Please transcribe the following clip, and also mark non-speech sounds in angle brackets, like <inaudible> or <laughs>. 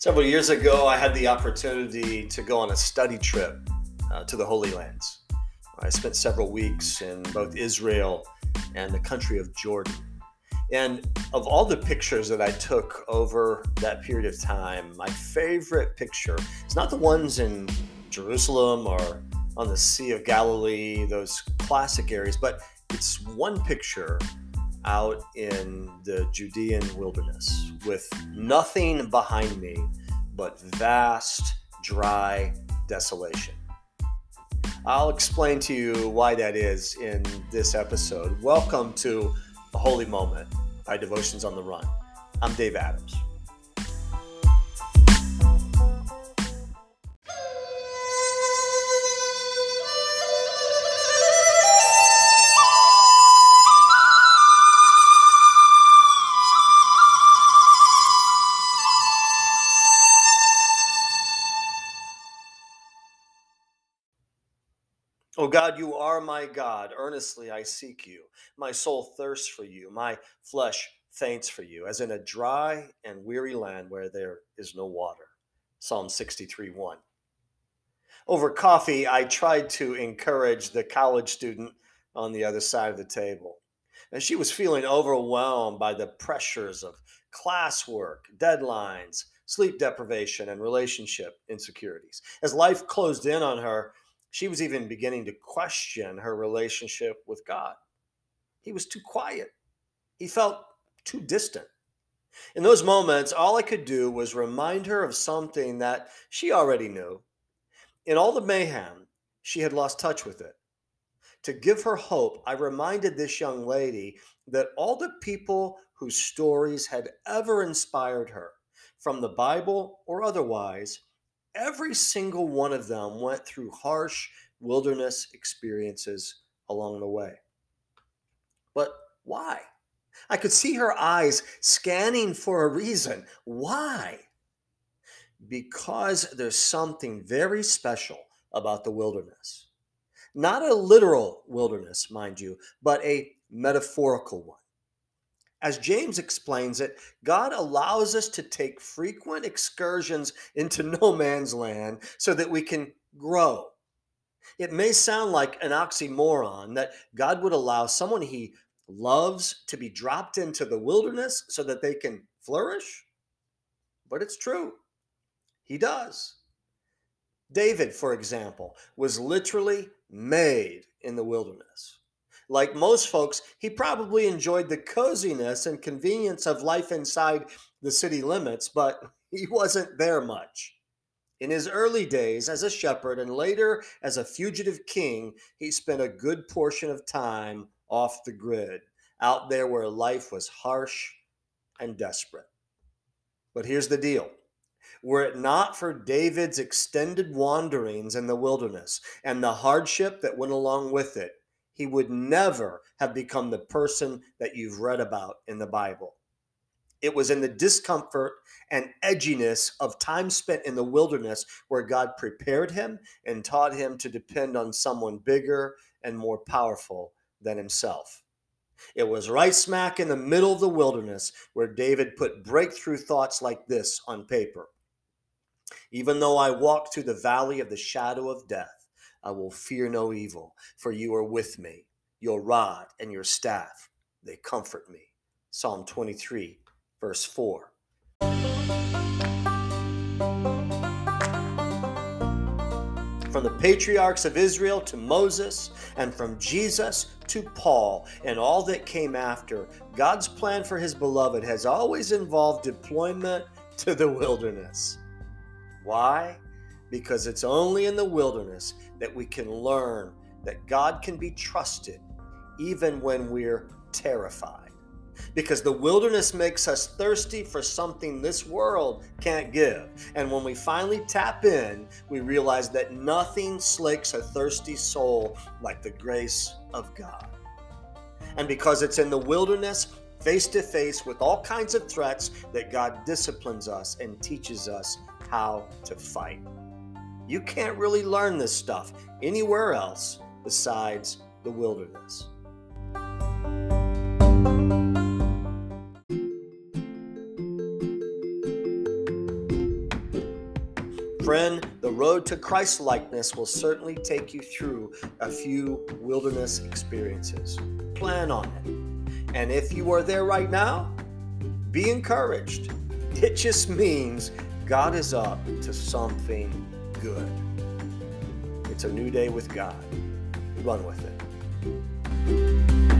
Several years ago, I had the opportunity to go on a study trip uh, to the Holy Lands. I spent several weeks in both Israel and the country of Jordan. And of all the pictures that I took over that period of time, my favorite picture is not the ones in Jerusalem or on the Sea of Galilee, those classic areas, but it's one picture out in the Judean wilderness with nothing behind me but vast, dry desolation. I'll explain to you why that is in this episode. Welcome to A Holy Moment by Devotions on the Run. I'm Dave Adams. O God, you are my God. Earnestly I seek you. My soul thirsts for you. My flesh faints for you, as in a dry and weary land where there is no water. Psalm 63 1. Over coffee, I tried to encourage the college student on the other side of the table. And she was feeling overwhelmed by the pressures of classwork, deadlines, sleep deprivation, and relationship insecurities. As life closed in on her, she was even beginning to question her relationship with God. He was too quiet. He felt too distant. In those moments, all I could do was remind her of something that she already knew. In all the mayhem, she had lost touch with it. To give her hope, I reminded this young lady that all the people whose stories had ever inspired her, from the Bible or otherwise, every single one of them went through harsh wilderness experiences along the way. But why? I could see her eyes scanning for a reason. Why? Because there's something very special about the wilderness. Not a literal wilderness, mind you, but a metaphorical one. As James explains it, God allows us to take frequent excursions into no man's land so that we can grow. It may sound like an oxymoron that God would allow someone he loves to be dropped into the wilderness so that they can flourish, but it's true. He does. David, for example, was literally made in the wilderness. Like most folks, he probably enjoyed the coziness and convenience of life inside the city limits, but <laughs> he wasn't there much. In his early days as a shepherd and later as a fugitive king, he spent a good portion of time off the grid, out there where life was harsh and desperate. But here's the deal were it not for David's extended wanderings in the wilderness and the hardship that went along with it, he would never have become the person that you've read about in the Bible. It was in the discomfort and edginess of time spent in the wilderness where God prepared him and taught him to depend on someone bigger and more powerful than himself. It was right smack in the middle of the wilderness where David put breakthrough thoughts like this on paper. Even though I walk through the valley of the shadow of death, I will fear no evil, for you are with me. Your rod and your staff, they comfort me. Psalm 23, verse 4. From the patriarchs of Israel to Moses, and from Jesus to Paul, and all that came after, God's plan for his beloved has always involved deployment to the wilderness. Why? Because it's only in the wilderness that we can learn that God can be trusted even when we're terrified. Because the wilderness makes us thirsty for something this world can't give. And when we finally tap in, we realize that nothing slakes a thirsty soul like the grace of God. And because it's in the wilderness, face to face with all kinds of threats, that God disciplines us and teaches us how to fight. You can't really learn this stuff anywhere else besides the wilderness. Friend, the road to Christ likeness will certainly take you through a few wilderness experiences. Plan on it. And if you are there right now, be encouraged. It just means God is up to something good. It's a new day with God. Run with it.